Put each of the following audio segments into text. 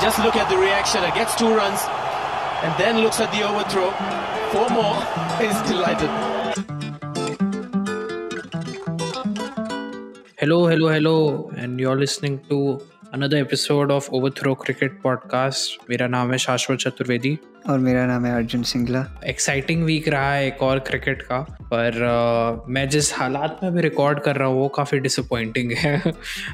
Just look at the reaction. It gets two runs and then looks at the overthrow. Four more. He's delighted. Hello, hello, hello, and you're listening to another episode of Overthrow Cricket Podcast. मेरा नाम है शाश्वत चतुर्वेदी और मेरा नाम है Arjun Singla. Exciting week रहा है एक और क्रिकेट का पर uh, मैं जिस हालात में अभी रिकॉर्ड कर रहा हूँ वो काफ़ी डिसअपॉइंटिंग है।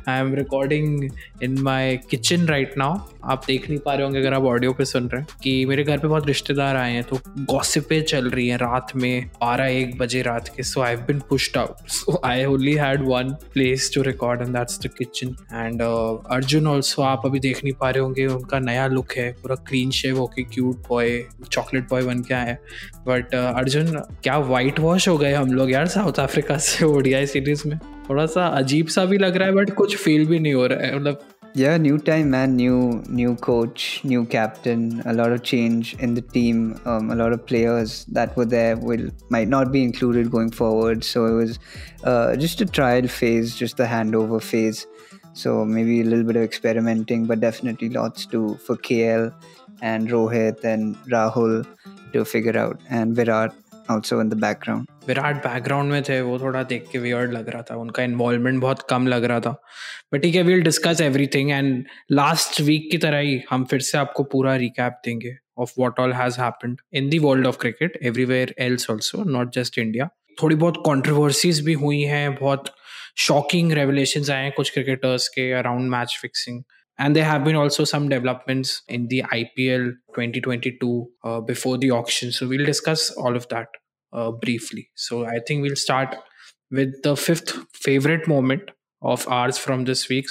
I am recording in my kitchen right now आप देख नहीं पा रहे होंगे अगर आप ऑडियो पे सुन रहे हैं कि मेरे घर पे बहुत रिश्तेदार आए हैं तो गॉसिपें चल रही हैं रात में बारह एक बजे रात के। So I been pushed out so I only had one place to record and that's the kitchen and Arjun also आप अभी देख नहीं पा रहे होंगे उनका नया लुक है पूरा क्लीन शेव होके क्यूट बॉय चॉकलेट बॉय बन के आए बट अर्जुन क्या वाइट वॉश हो गए हम लोग यार साउथ अफ्रीका से ओडिया सीरीज़ में थोड़ा सा अजीब सा भी लग रहा है बट कुछ फील भी नहीं हो रहा है मतलब Yeah, new time, man. New new coach, new captain. A lot of change in the team. Um, a lot of players that were there will might not be included going forward. So it was uh, just a trial phase, just the handover phase. So maybe a little bit of experimenting, but definitely lots to for KL and Rohit and Rahul to figure out, and Virat also in the background. Virat background में थे वो थोड़ा देख के weird लग रहा था। उनका इन्वॉल्वमेंट बहुत कम लग रहा था। बट ठीक है we'll discuss everything and last week की तरह ही हम फिर से आपको पूरा रिकैप देंगे of what all has happened in the world of cricket everywhere else also not just India थोड़ी बहुत कंट्रोवर्सीज भी हुई हैं बहुत शॉकिंग रेवलेशन आए हैं कुछ क्रिकेटर्स के around match fixing and there have been also some developments in the IPL 2022 uh, before the auction. So we'll discuss all of that uh, briefly. So I think we'll start with the fifth favorite moment of ours from this week.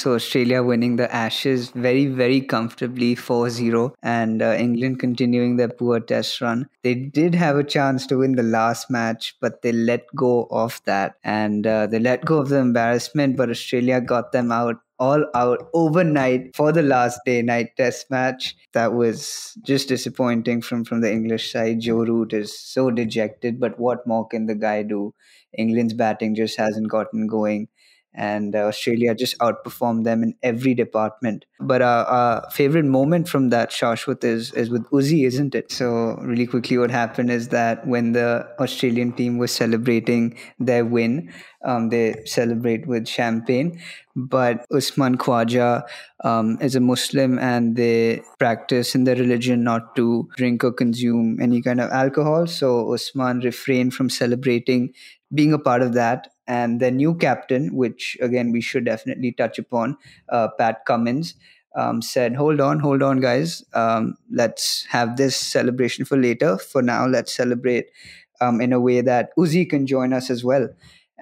So Australia winning the Ashes very, very comfortably 4-0 and uh, England continuing their poor test run. They did have a chance to win the last match, but they let go of that. And uh, they let go of the embarrassment, but Australia got them out all out overnight for the last day night test match. That was just disappointing from, from the English side. Joe Root is so dejected, but what more can the guy do? England's batting just hasn't gotten going and uh, Australia just outperformed them in every department. But uh, our favorite moment from that Shashwat is is with Uzi, isn't it? So really quickly, what happened is that when the Australian team was celebrating their win, um, they celebrate with champagne. But Usman Khwaja um, is a Muslim and they practice in their religion not to drink or consume any kind of alcohol. So Usman refrained from celebrating being a part of that and their new captain, which again we should definitely touch upon, uh, Pat Cummins, um, said, "Hold on, hold on, guys. Um, let's have this celebration for later. For now, let's celebrate um, in a way that Uzi can join us as well."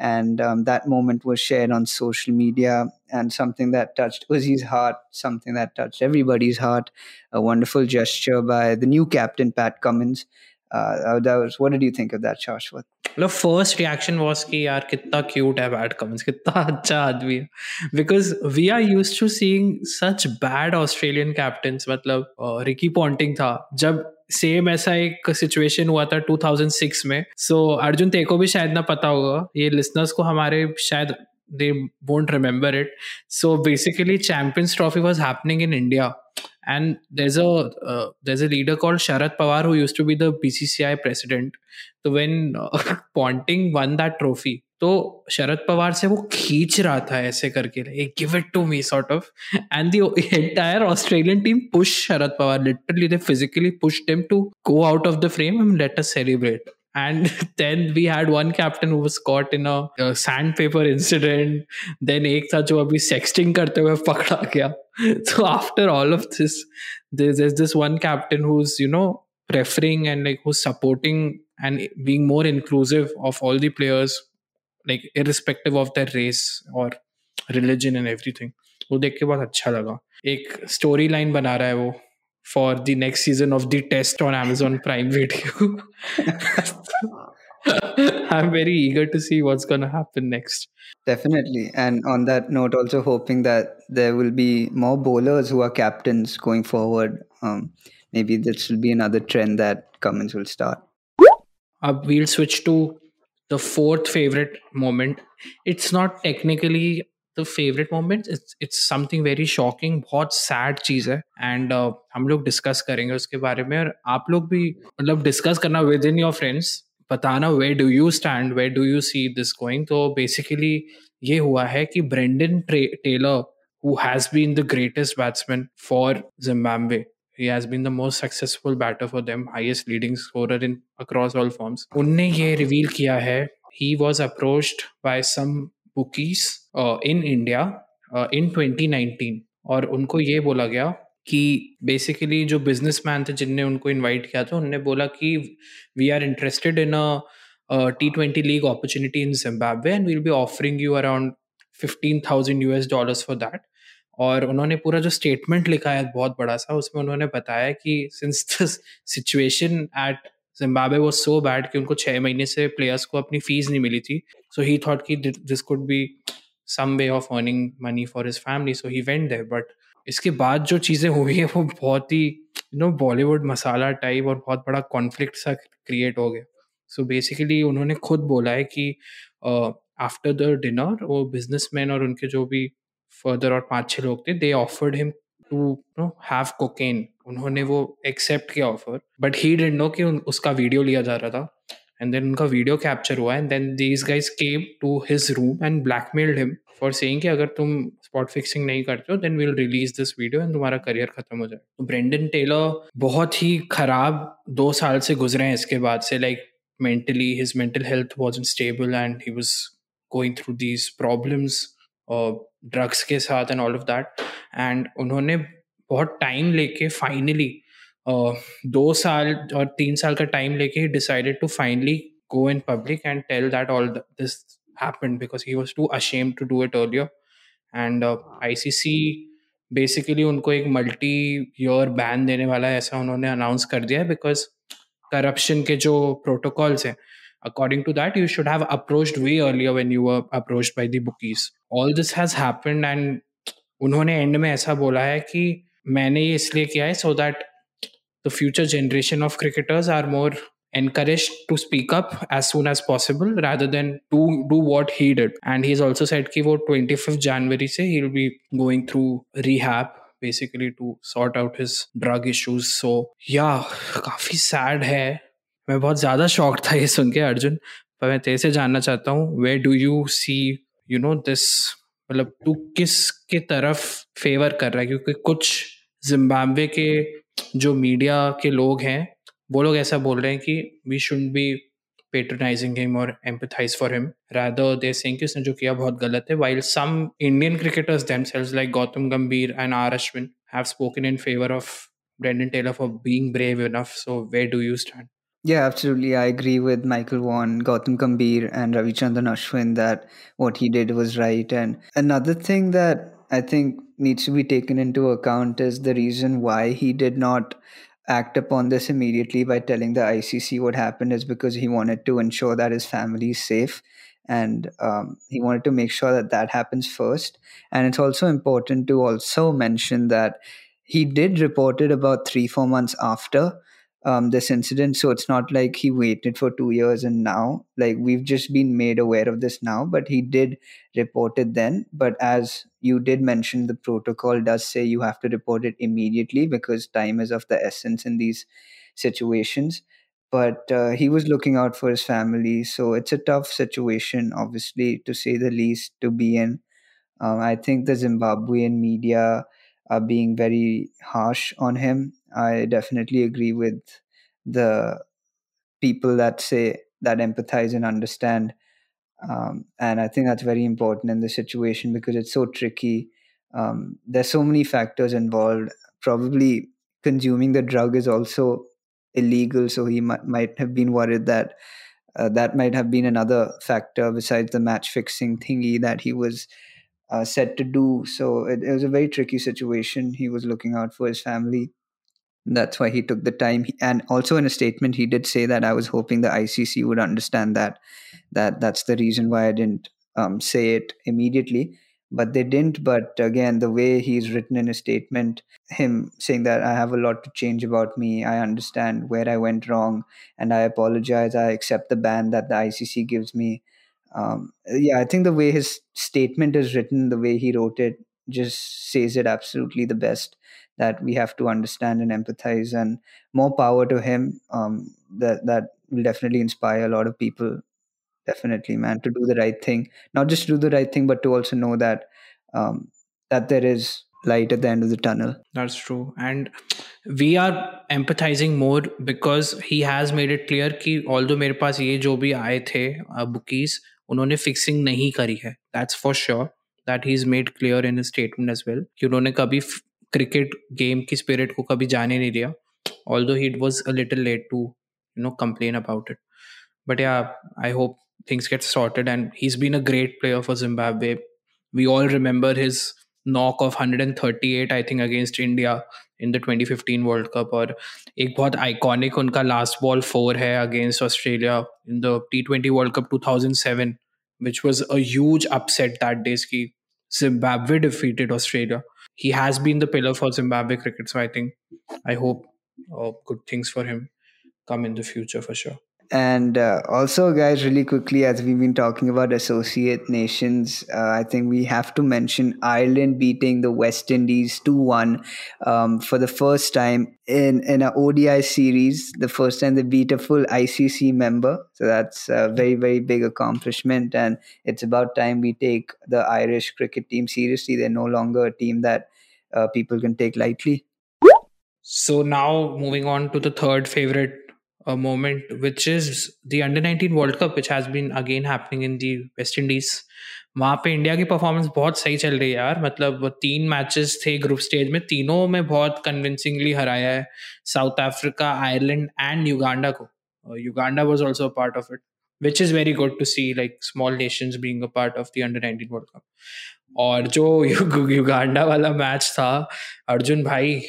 And um, that moment was shared on social media, and something that touched Uzi's heart, something that touched everybody's heart. A wonderful gesture by the new captain, Pat Cummins. Uh, that was. What did you think of that, Shashwat? मतलब first reaction was कि यार कितना cute है bat Cummins कितना अच्छा आदमी है। Because we are use to seeing such bad Australian captain मतलब रिकी पॉन्टिंग था जब सेम ऐसा एक सिचुएशन हुआ था 2006 में। सो so, अर्जुन तेको भी शायद ना पता होगा ये लिसनर्स को हमारे शायद they won't remember it so basically champions trophy was happening in india and there's a uh, there's a leader called Sharad Pawar who used to be the BCCI president. So when uh, Ponting won that trophy, तो शरद पवार से वो खींच रहा था ऐसे करके give it to me sort of and the entire Australian team push Sharad Pawar literally they physically pushed him to go out of the frame and let us celebrate and then we had one captain who was caught in a, a sandpaper incident then एक था जो अभी sexting करते हुए पकड़ा गया so after all of this there's, there's this one captain who's you know preferring and like who's supporting and being more inclusive of all the players like irrespective of their race or religion and everything वो देख के बहुत अच्छा लगा एक story line बना रहा है वो for the next season of the test on Amazon Prime Video. I'm very eager to see what's going to happen next. Definitely. And on that note, also hoping that there will be more bowlers who are captains going forward. Um, maybe this will be another trend that Cummins will start. Uh, we'll switch to the fourth favorite moment. It's not technically the favourite moment it's it's something very shocking बहुत sad चीज है and uh, हम लोग discuss करेंगे उसके बारे में और आप लोग भी मतलब डिस्कस करना विद इन योर फ्रेंड्स बताना way do you stand way do you see this going तो बेसिकली ये हुआ है कि Brendan Taylor who has been the greatest batsman for Zimbabwe. He has been the most successful batter for them, highest leading scorer in across all forms. उनने ये reveal किया है he was approached by some bookies uh, in India uh, in 2019 और उनको ये बोला गया कि बेसिकली जो बिजनेसमैन थे जिनने उनको इनवाइट किया था, उनने बोला कि we are interested in a T twenty league opportunity in Zimbabwe and we'll be offering you around fifteen thousand US dollars for that और उन्होंने पूरा जो स्टेटमेंट लिखा है, बहुत बड़ा सा, उसमें उन्होंने बताया कि since the situation at Zimbabwe was so bad कि उनको छः महीने से प्लेयर्स को अपनी फ़ीस नहीं मिली थी सो ही थॉट कि this could be some way of earning money for his family so he went there but इसके बाद जो चीज़ें हुई हैं, वो बहुत ही you know Bollywood masala type और बहुत बड़ा कॉन्फ्लिक्ट सा क्रिएट हो गया। सो बेसिकली उन्होंने खुद बोला है कि आफ्टर द डिनर वो बिजनेसमैन और उनके जो भी फर्दर और पाँच छह लोग थे they offered him to no have cocaine उन्होंने वो एक्सेप्ट किया offer but he did know कि उसका वीडियो लिया जा रहा था। एंड देन उनका वीडियो कैप्चर हुआ and then these guys came to his room and blackmailed him for saying कि अगर तुम स्पॉट फिक्सिंग नहीं करते हो then will release this video and तुम्हारा करियर खत्म हो जाए तो ब्रेंडन टेलर बहुत ही खराब दो साल से गुजरे हैं इसके बाद से like his mental health wasn't stable and he was going through these problems uh, drugs के साथ and all of that and उन्होंने बहुत टाइम लेके फाइनली दो साल और तीन साल का टाइम लेके he decided to finally go in public and tell that all this happened because he was too ashamed to do it earlier and I see see basically उनको एक मल्टी योर बैन देने वाला है ऐसा उन्होंने announce कर दिया है बिकॉज़ करप्शन के जो प्रोटोकॉल्स हैं according to that you should have approach way earlier when you approach by the bookies all this has happened and उन्होंने एंड में ऐसा बोला है कि मैंने ये इसलिए किया है so that the future generation of cricketers are more encouraged to speak up as soon as possible rather than to do what he did and he's also said कि वो 25th January से he'll be going through rehab basically to sort out his drug issues so yeah काफ़ी sad है मैं बहुत ज़्यादा shock था ये सुन के अर्जुन पर मैं तेरे से जानना चाहता हूँ way do you see you know this मतलब तू किस के तरफ़ फेवर कर रहा है क्योंकि कुछ जिम्बाब्वे के जो मीडिया के लोग हैं वो लोग ऐसा बोल रहे हैं कि we should be patronising him और empathise for him rather they Singh उसने जो किया बहुत गलत है while some Indian cricketers themselves like Gautam Gambhir and R Ashwin have spoken in favour of Brendan Taylor for being brave enough so way do you stand Yeah, absolutely. I agree with Michael Vaughan, Gautam Kambir, and Ravichandran Ashwin that what he did was right. And another thing that I think needs to be taken into account is the reason why he did not act upon this immediately by telling the ICC what happened is because he wanted to ensure that his family is safe and um, he wanted to make sure that that happens first. And it's also important to also mention that he did report it about three, four months after um, this incident. So it's not like he waited for two years and now, like we've just been made aware of this now, but he did report it then. But as you did mention, the protocol does say you have to report it immediately because time is of the essence in these situations. But uh, he was looking out for his family. So it's a tough situation, obviously, to say the least, to be in. Um, I think the Zimbabwean media are being very harsh on him. I definitely agree with the people that say that empathize and understand. Um, and I think that's very important in this situation because it's so tricky. Um, there's so many factors involved. Probably consuming the drug is also illegal, so he might, have been worried that uh, that might have been another factor besides the match fixing thingy that he was uh, said to do. So it, it, was a very tricky situation. He was looking out for his family. That's why he took the time. And also in a statement, he did say that I was hoping the ICC would understand that. That that's the reason why I didn't um, say it immediately. But they didn't. But again, the way he's written in a statement, him saying that I have a lot to change about me. I understand where I went wrong, and I apologize. I accept the ban that the ICC gives me um, yeah, I think the way his statement is written, the way he wrote it, just says it absolutely the best. That we have to understand and empathize, and more power to him. Um, that that will definitely inspire a lot of people. Definitely, man, to do the right thing. Not just to do the right thing, but to also know that um, that there is light at the end of the tunnel. That's true. And we are empathizing more because he has made it clear कि although मेरे पास ये जो भी आए थे bookies उन्होंने fixing नहीं करी है। That's for sure that he is made clear in statement as well कि उन्होंने कभी क्रिकेट गेम की स्पिरिट को कभी जाने नहीं दिया although he was a little late to you know complain about it but yeah I hope things get sorted and he's been a great player for Zimbabwe. We all remember his knock of 138 I think, against India. In the 2015 world cup और एक बहुत iconic उनका last ball four है against Australia in the T twenty world cup 2007 which was a huge upset that day ki Zimbabwe defeated Australia. He has been the pillar for Zimbabwe cricket, so I think I hope uh, good things for him come in the future for sure. And uh, also, guys, really quickly, as we've been talking about associate nations, uh, I think we have to mention Ireland beating the West Indies 2 1 um, for the first time in, in an ODI series. The first time they beat a full ICC member. So that's a very, very big accomplishment. And it's about time we take the Irish cricket team seriously. They're no longer a team that uh, people can take lightly. So now moving on to the third favorite a moment, which is the Under 19 World Cup, which has been again happening in the West Indies. वहाँ पे India की performance बहुत सही चल रही है यार। मतलब तीन मैचेस थे ग्रुप स्टेज में। तीनों में बहुत कन्विंसिंगली हराया है South Africa Ireland and Uganda को। Uganda was also part of it which is very good to see like small nations being a part of the under 19 world cup और जो Uganda वाला मैच था अर्जुन भाई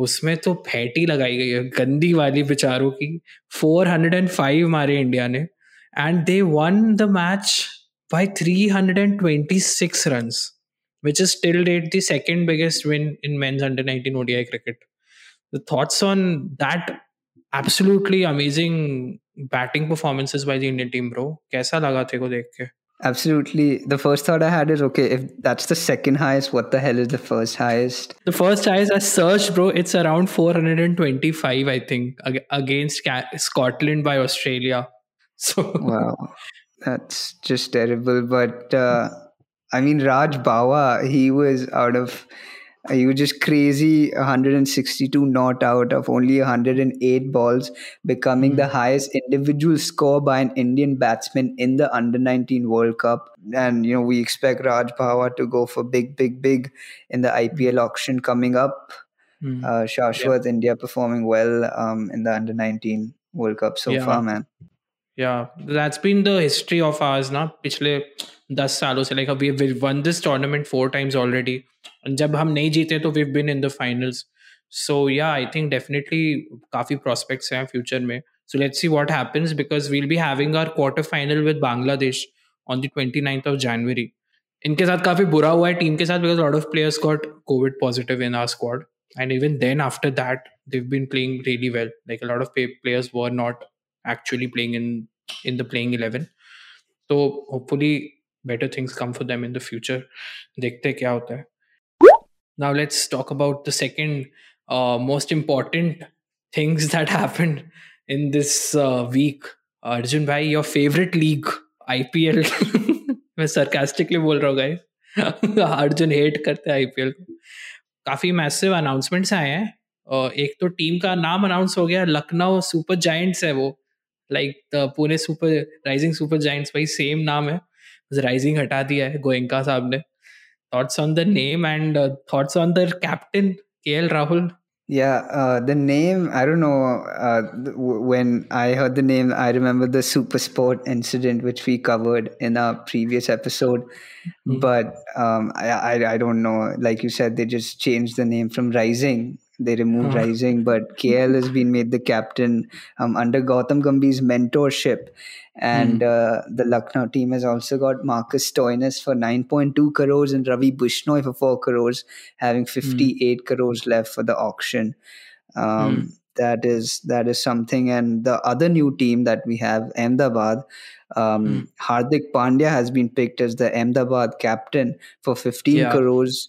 उसमें तो फैटी लगाई गई है, गंदी वाली बिचारों की। 405 मारे इंडिया ने and they won the match by 326 runs which is still date the second biggest win in मैं under 19 ODI cricket the thoughts on that absolutely amazing batting performances by the Indian team pro कैसा लगा तेरे को देख के? Absolutely. The first thought I had is okay, if that's the second highest, what the hell is the first highest? The first highest I searched, bro, it's around 425, I think, against Scotland by Australia. So Wow. That's just terrible. But uh, I mean, Raj Bawa, he was out of uh, you just crazy 162 not out of only 108 balls becoming mm-hmm. the hmm. highest individual score by an indian batsman in the under 19 world cup and you know we expect raj bhawa to go for big big big in the hmm. ipl auction coming up mm-hmm. uh, Shashwat, yeah. india performing well um, in the under 19 world cup so yeah. far man yeah that's been the history of ours now pichle दस सालों से like we won this tournament four times already जब हम नहीं जीते तो we been in the finals so yeah I think definitely काफ़ी prospects हैं फ्यूचर में. So let's see what happens because we'll be having our quarter final with Bangladesh on the twenty ninth of January इनके साथ काफ़ी बुरा हुआ है team के साथ because lot of players got covid positive in our squad and even then after that they've been playing really well. Like, a lot of players were not actually playing in in the playing 11 so, hopefully better things come for them in the future dekhte kya hota hai now let's talk about the second uh, most important things that happened in this uh, week arjun bhai your favorite league ipl मैं sarcastically बोल रहा हूँ guys Arjun hate करते हैं IPL को काफ़ी massive announcements आए हैं एक तो टीम का नाम अनाउंस हो गया लखनऊ सुपर जाइंट्स है वो like Pune super rising super giants भाई सेम नाम है राइजिंग हटा दिया है गोयंका साहब ने thoughts on the name and thoughts on the captain K L Rahul Yeah, uh, the name, I don't know. Uh, when I heard the name, I remember the Super Sport incident, which we covered in our previous episode. Mm-hmm. But um, I, I, I, don't know. Like you said, they just changed the name from Rising they removed oh. Rising, but KL has been made the captain um, under Gautam Gambhir's mentorship. And mm. uh, the Lucknow team has also got Marcus Stoinis for 9.2 crores and Ravi Bishnoi for 4 crores, having hmm. 58 mm. crores left for the auction. Um, mm. that is that is something. And the other new team that we have, Ahmedabad, um, Hmm. Hardik Pandya has been picked as the Ahmedabad captain for 15 Yeah. crores.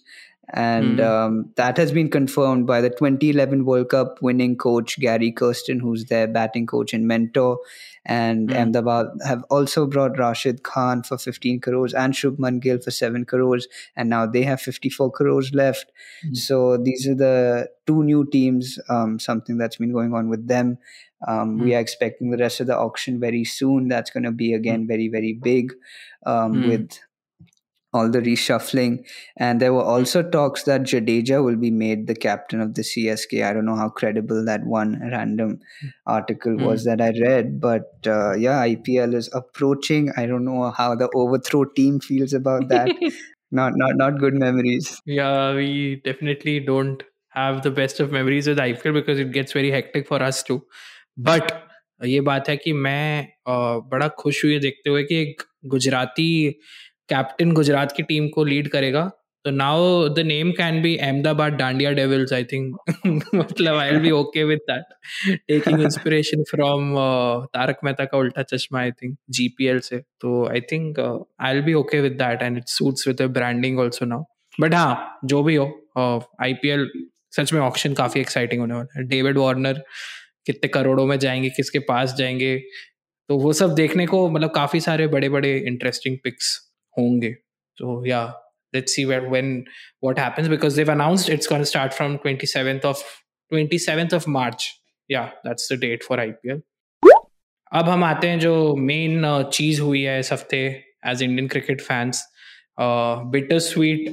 And Hmm. um, that has been confirmed by the 2011 World Cup winning coach Gary Kirsten, who's their batting coach and mentor. And Hmm. Ahmedabad have also brought Rashid Khan for 15 crores and Shubman Gill for 7 crores. And now they have 54 crores left. Hmm. So these are the two new teams, um, something that's been going on with them. Um, We Hmm. are expecting the rest of the auction very soon. That's going to be again very, very big um, Hmm. with all the reshuffling. And there were also talks that Jadeja will be made the captain of the CSK. I don't know how credible that one random article Hmm. was that I read, but uh, yeah, IPL is approaching. I don't know how the overthrow team feels about that. not, not, not good memories. yeah, we definitely don't have the best of memories with IPL because it gets very hectic for us too. But ये बात है कि मैं अ, बड़ा खुश हुई देखते हुए कि एक गुजराती कैप्टन गुजरात की टीम को लीड करेगा। तो now the name can be Ahmedabad dandiya devils I think मतलब I will be okay with that taking inspiration from Taarak Mehta Ka Ooltah Chashmah I think GPL से। तो I think I will be okay with that and it suits with branding also now but हाँ जो भी हो IPL सच में auction काफ़ी exciting होने वाला है। डेविड वार्नर कितने करोड़ों में जाएँगे, किसके पास जाएँगे? तो वो सब देखने को मतलब काफ़ी सारे बड़े बड़े इंटरेस्टिंग पिक्स होंगे। तो या, let's see where, when, what happens, because they've announced it's going to start from 27th of 27th of march. Yeah, that's the date for ipl अब हम आते हैं जो मेन चीज़ हुई है इस हफ़्ते as Indian cricket fans bitter sweet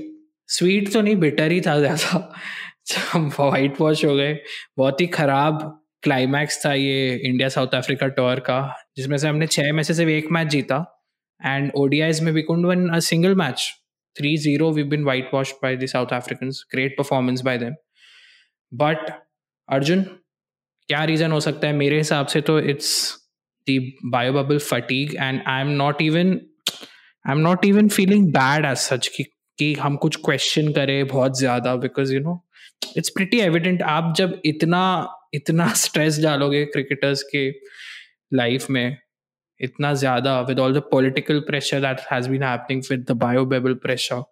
sweet तो नहीं बिटर ही था ज़्यादा। वाइट वॉश हो गए, बहुत ही खराब क्लाइमैक्स था ये इंडिया साउथ अफ्रीका टूर का, जिसमें से हमने छह में से सिर्फ़ एक मैच जीता। एंड ओडीआईज में we couldn't won a single match 3-0 we've been whitewashed by the South Africans. Great performance by them. But Arjun क्या रीजन हो सकता है मेरे हिसाब से तो it's the bio bubble fatigue and I am not even I am not even feeling bad as such कि कि हम कुछ क्वेश्चन करें बहुत ज़्यादा because you know it's pretty evident आप जब इतना इतना स्ट्रेस डालोगे क्रिकेटर्स के लाइफ में itna zyada with all the political pressure that has been happening with the bio bubble pressure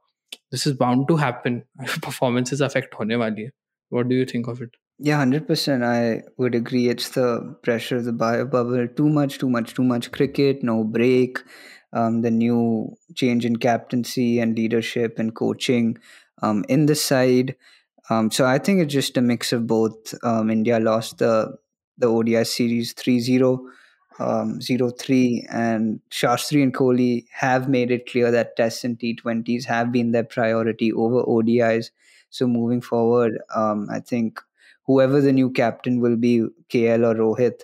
this is bound to happen. Performances affect hone wali hai. what do you think of it? Yeah 100% i would agree. It's the pressure the bio bubble too much too much too much cricket no break. Um, the new change in captaincy and leadership and coaching um, in the side. Um, so i think it's just a mix of both. Um, India lost the the odi series 3-0 um, 0-3 and Shastri and Kohli have made it clear that tests and T20s have been their priority over ODIs. So moving forward, um, I think whoever the new captain will be, KL or Rohit,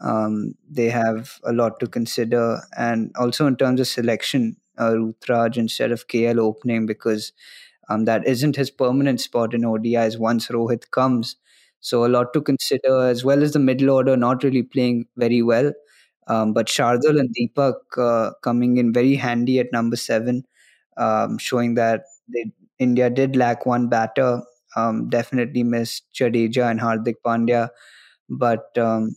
um, they have a lot to consider. And also in terms of selection, uh, Rutraj instead of KL opening because um, that isn't his permanent spot in ODIs once Rohit comes. So a lot to consider, as well as the middle order not really playing very well. Um, but Shardul and Deepak uh, coming in very handy at number seven, um, showing that they, India did lack one batter. Um, definitely missed Jadeja and Hardik Pandya, but um,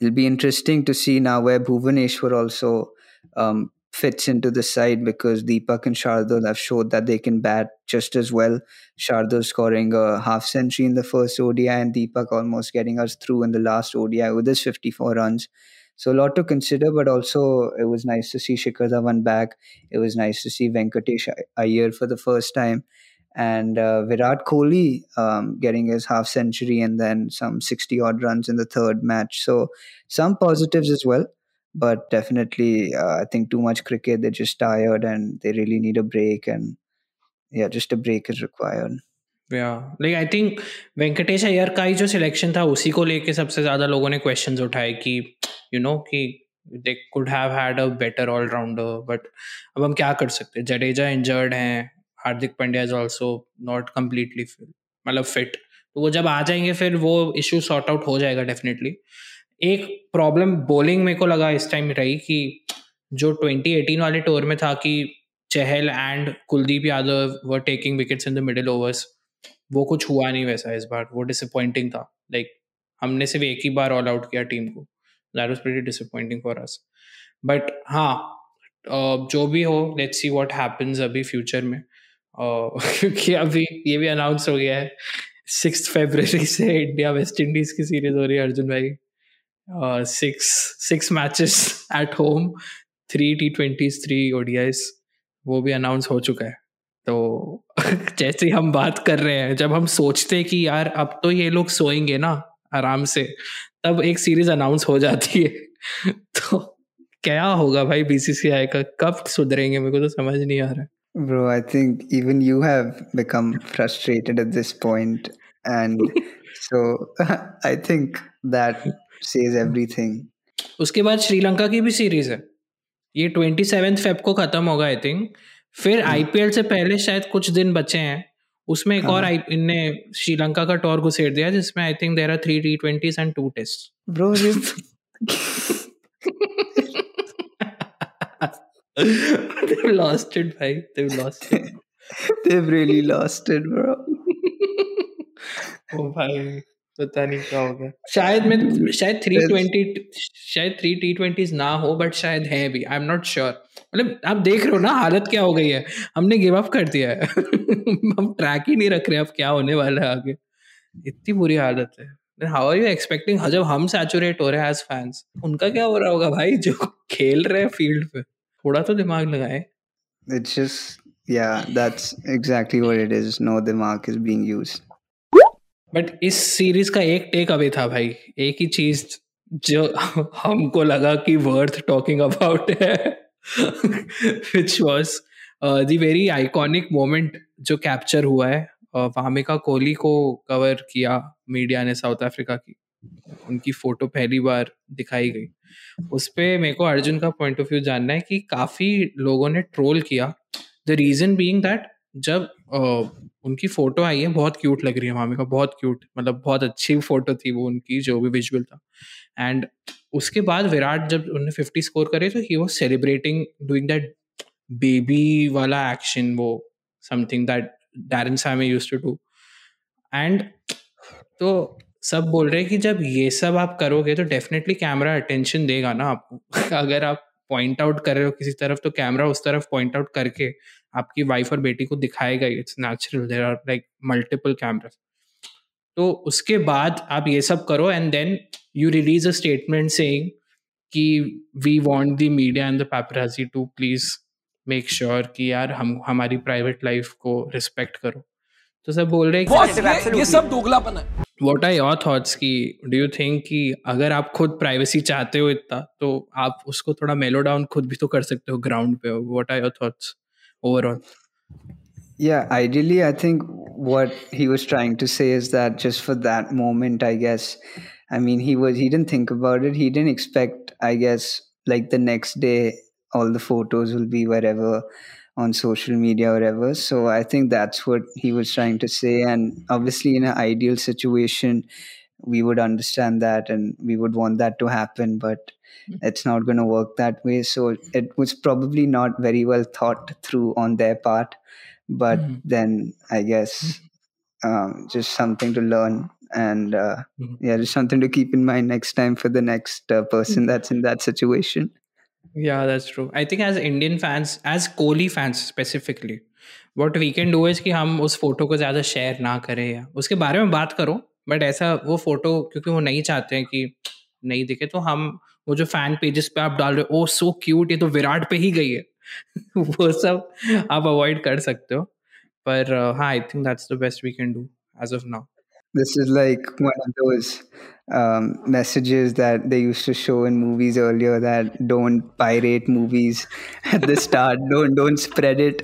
it'll be interesting to see now where Bhuvaneshwar also um, fits into the side because Deepak and Shardul have showed that they can bat just as well. Shardul scoring a half century in the first ODI and Deepak almost getting us through in the last ODI with his 54 runs. So a lot to consider, but also it was nice to see Shikhar Dhawan back. It was nice to see Venkatesh Iyer for the first time. And uh, Virat Kohli um, getting his half century and then some 60 odd runs in the third match. So some positives as well but definitely uh, i think too much cricket they're just tired and they really need a break and yeah just a break is required yeah like, i think Venkatesh Iyer का ही जो selection था, उसी को लेके सबसे ज़्यादा लोगों ने क्वेश्चंस उठाए कि यू नो कि they could have had a better allrounder but अब हम क्या कर सकते हैं? जडेजा इंजर्ड हैं, Hardik Pandya is also not completely मतलब फिट तो वो जब आ जाएँगे, फिर वो इशू सॉर्ट आउट हो जाएगा डेफिनेटली एक प्रॉब्लम बॉलिंग मेरे को लगा इस टाइम रही कि जो 2018 वाले टूर में था कि Chahal and Kuldeep Yadav were taking wickets in the middle overs वो कुछ हुआ नहीं वैसा इस बार वो डिसअपॉइंटिंग था। लाइक like, हमने सिर्फ़ एक ही बार ऑल आउट किया टीम को। That was pretty disappointing for us but हाँ जो भी हो लेट्स सी व्हाट हैपेंस अभी फ्यूचर में। क्योंकि अभी ये भी अनाउंस हो गया है सिक्स फेबररी से इंडिया वेस्ट इंडीज की सीरीज़ हो रही है अर्जुन भाई। Six six matches at home three T twenties three ODIs वो भी अनाउंस हो चुका है। तो जैसे हम बात कर रहे हैं जब हम सोचते हैं कि यार अब तो ये लोग सोएँगे ना आराम से तब एक सीरीज़ अनाउंस हो जाती है। तो क्या होगा भाई बीसीसीआई का? कब सुधरेंगे? मेरे को तो समझ नहीं आ रहा। Bro, I think even you have become frustrated at this point, and so I think that says everything. उसके बाद श्रीलंका की भी सीरीज़ है। ये ट्वेंटी सेवेंथ फेब को खत्म होगा आई थिंक फिर आईपीएल से पहले शायद कुछ दिन बचे हैं। उसमें एक और आई इनने श्रीलंका का टॉर घुसेड़ दिया जिसमें I think there are three T twenties and two test bro they've lost it भाई they've lost it they've really lost it, bro. ओ भाई। पता नहीं क्या हो गया। शायद मैं शायद थ्री ट्वेंटी शायद थ्री टी ट्वेंटीज ना हो बट शायद है भी आई एम नॉट श्योर मतलब आप देख रहे हो ना हालत क्या हो गई है। हमने गिव अप कर दिया है। हम ट्रैक ही नहीं रख रहे अब क्या होने वाला है आगे। इतनी बुरी हालत है। हाउ आर यू एक्सपेक्टिंग जब हम सैचुरेट हो रहे हैं एज फैंस उनका क्या हो रहा होगा भाई जो खेल रहे हैं फ़ील्ड पे? थोड़ा तो दिमाग लगाए। It's just, yeah, that's exactly what it is. No, the mark is being used. But इस सीरीज़ का एक टेक अवे था भाई, एक ही चीज़ जो हमको लगा कि वर्थ टॉकिंग अबाउट है which was the very iconic moment जो कैप्चर हुआ है वामिका कोहली को कवर किया मीडिया ने साउथ अफ्रीका की। उनकी फ़ोटो पहली बार दिखाई गई। उस पर मेरे को अर्जुन का पॉइंट ऑफ़ व्यू जानना है कि काफ़ी लोगों ने ट्रोल किया। द रीजन बीइंग दैट जब uh, उनकी फ़ोटो आई है बहुत क्यूट लग रही है मामी का बहुत क्यूट मतलब बहुत अच्छी फ़ोटो थी वो उनकी जो भी विजुअल था। एंड उसके बाद विराट जब उन्होंने फिफ्टी स्कोर करे तो he was celebrating doing that baby वाला एक्शन वो something that Darren Sammy use to do and तो सब बोल रहे हैं कि जब ये सब आप करोगे तो डेफिनेटली कैमरा अटेंशन देगा ना आपको। अगर आप पॉइंट आउट कर रहे हो किसी तरफ़ तो कैमरा उस तरफ़ पॉइंट आउट करके आपकी वाइफ और बेटी को दिखाएगा it's natural there are like multiple cameras तो उसके बाद आप ये सब करो and then you release a statement saying कि we want the media and the paparazzi to please make sure कि यार हम हमारी प्राइवेट लाइफ को रिस्पेक्ट करो. तो सब बोल रहे हैं ये, ये सब दोगलापन है। वॉट आर योर थॉट्स की डू यू थिंक कि अगर आप खुद प्राइवेसी चाहते हो इतना तो आप उसको थोड़ा मेलो डाउन खुद भी तो कर सकते हो ग्राउंड पे what are your thoughts overall Yeah, ideally, I think what he was trying to say is that just for that moment, I guess, I mean, he was he didn't think about it. He didn't expect, I guess, like the next day, all the photos will be wherever on social media or whatever. So I think that's what he was trying to say. And obviously, in an ideal situation, we would understand that and we would want that to happen, but it's not going to work that way. So it was probably not very well thought through on their part but Mhm. then I guess um, just something to learn and uh, Mhm. yeah, just something to keep in mind next time for the next uh, person that's in that situation. Yeah, that's true. I think as Indian fans, as Kohli fans specifically, what we can do is कि हम उस photo को ज़्यादा share ना करें या उसके बारे में बात करो बट ऐसा वो फ़ोटो क्योंकि वो नहीं चाहते हैं कि नहीं दिखे तो हम वो जो फ़ैन पेजेस पे आप डाल रहे हो ओ सो क्यूट ये तो विराट पे ही गई है। वो सब आप अवॉइड कर सकते हो। पर हाँ I think that's the best we can do as of now This is like one of those um, messages that they used to show in movies earlier that don't pirate movies at the start. don't don't spread it.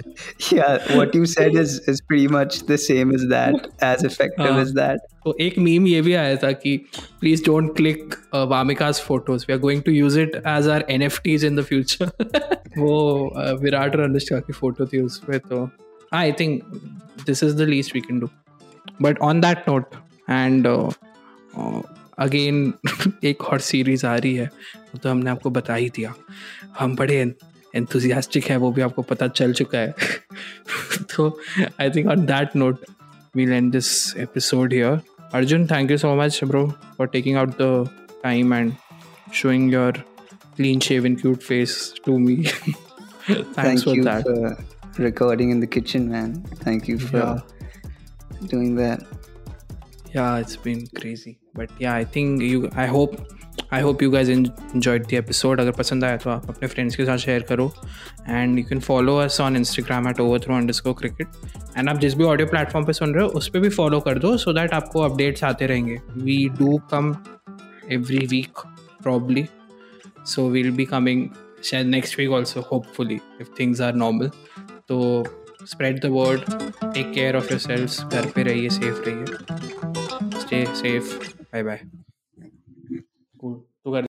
Yeah, what you said is is pretty much the same as that, as effective हाँ. as that. तो एक meme ये भी आया था कि please don't click Vamika's photos we are going to use it as our N F Ts in the future वो uh, Virat और अनुष्का की फोटो थी उस पर तो I think this is the least we can do but on that note and again एक और series आ रही है वो तो हमने आपको बता ही दिया। हम बड़े एंथुजियास्टिक हैं वो भी आपको पता चल चुका है। तो I think on that note we'll end this episode here Arjun thank you so much bro for taking out the time and showing your clean shave in cute face to me thanks Thank for you that. for recording in the kitchen man. Doing that. yeah, it's been crazy. But yeah, i think you, i hope hope you guys en- enjoyed the episode. अगर पसंद आया तो आप अपने friends के साथ share करो. And you can follow us on Instagram at over throw underscore cricket and आप जिस भी ऑडियो प्लेटफॉर्म पे सुन रहे हो, उस पर भी फॉलो कर दो सो दैट आपको अपडेट्स आते रहेंगे. We do come every week probably so we'll be coming शायद next week also hopefully if things are normal तो spread the word take care of yourself घर पे रहिए सेफ़ रहिए. Stay safe bye bye.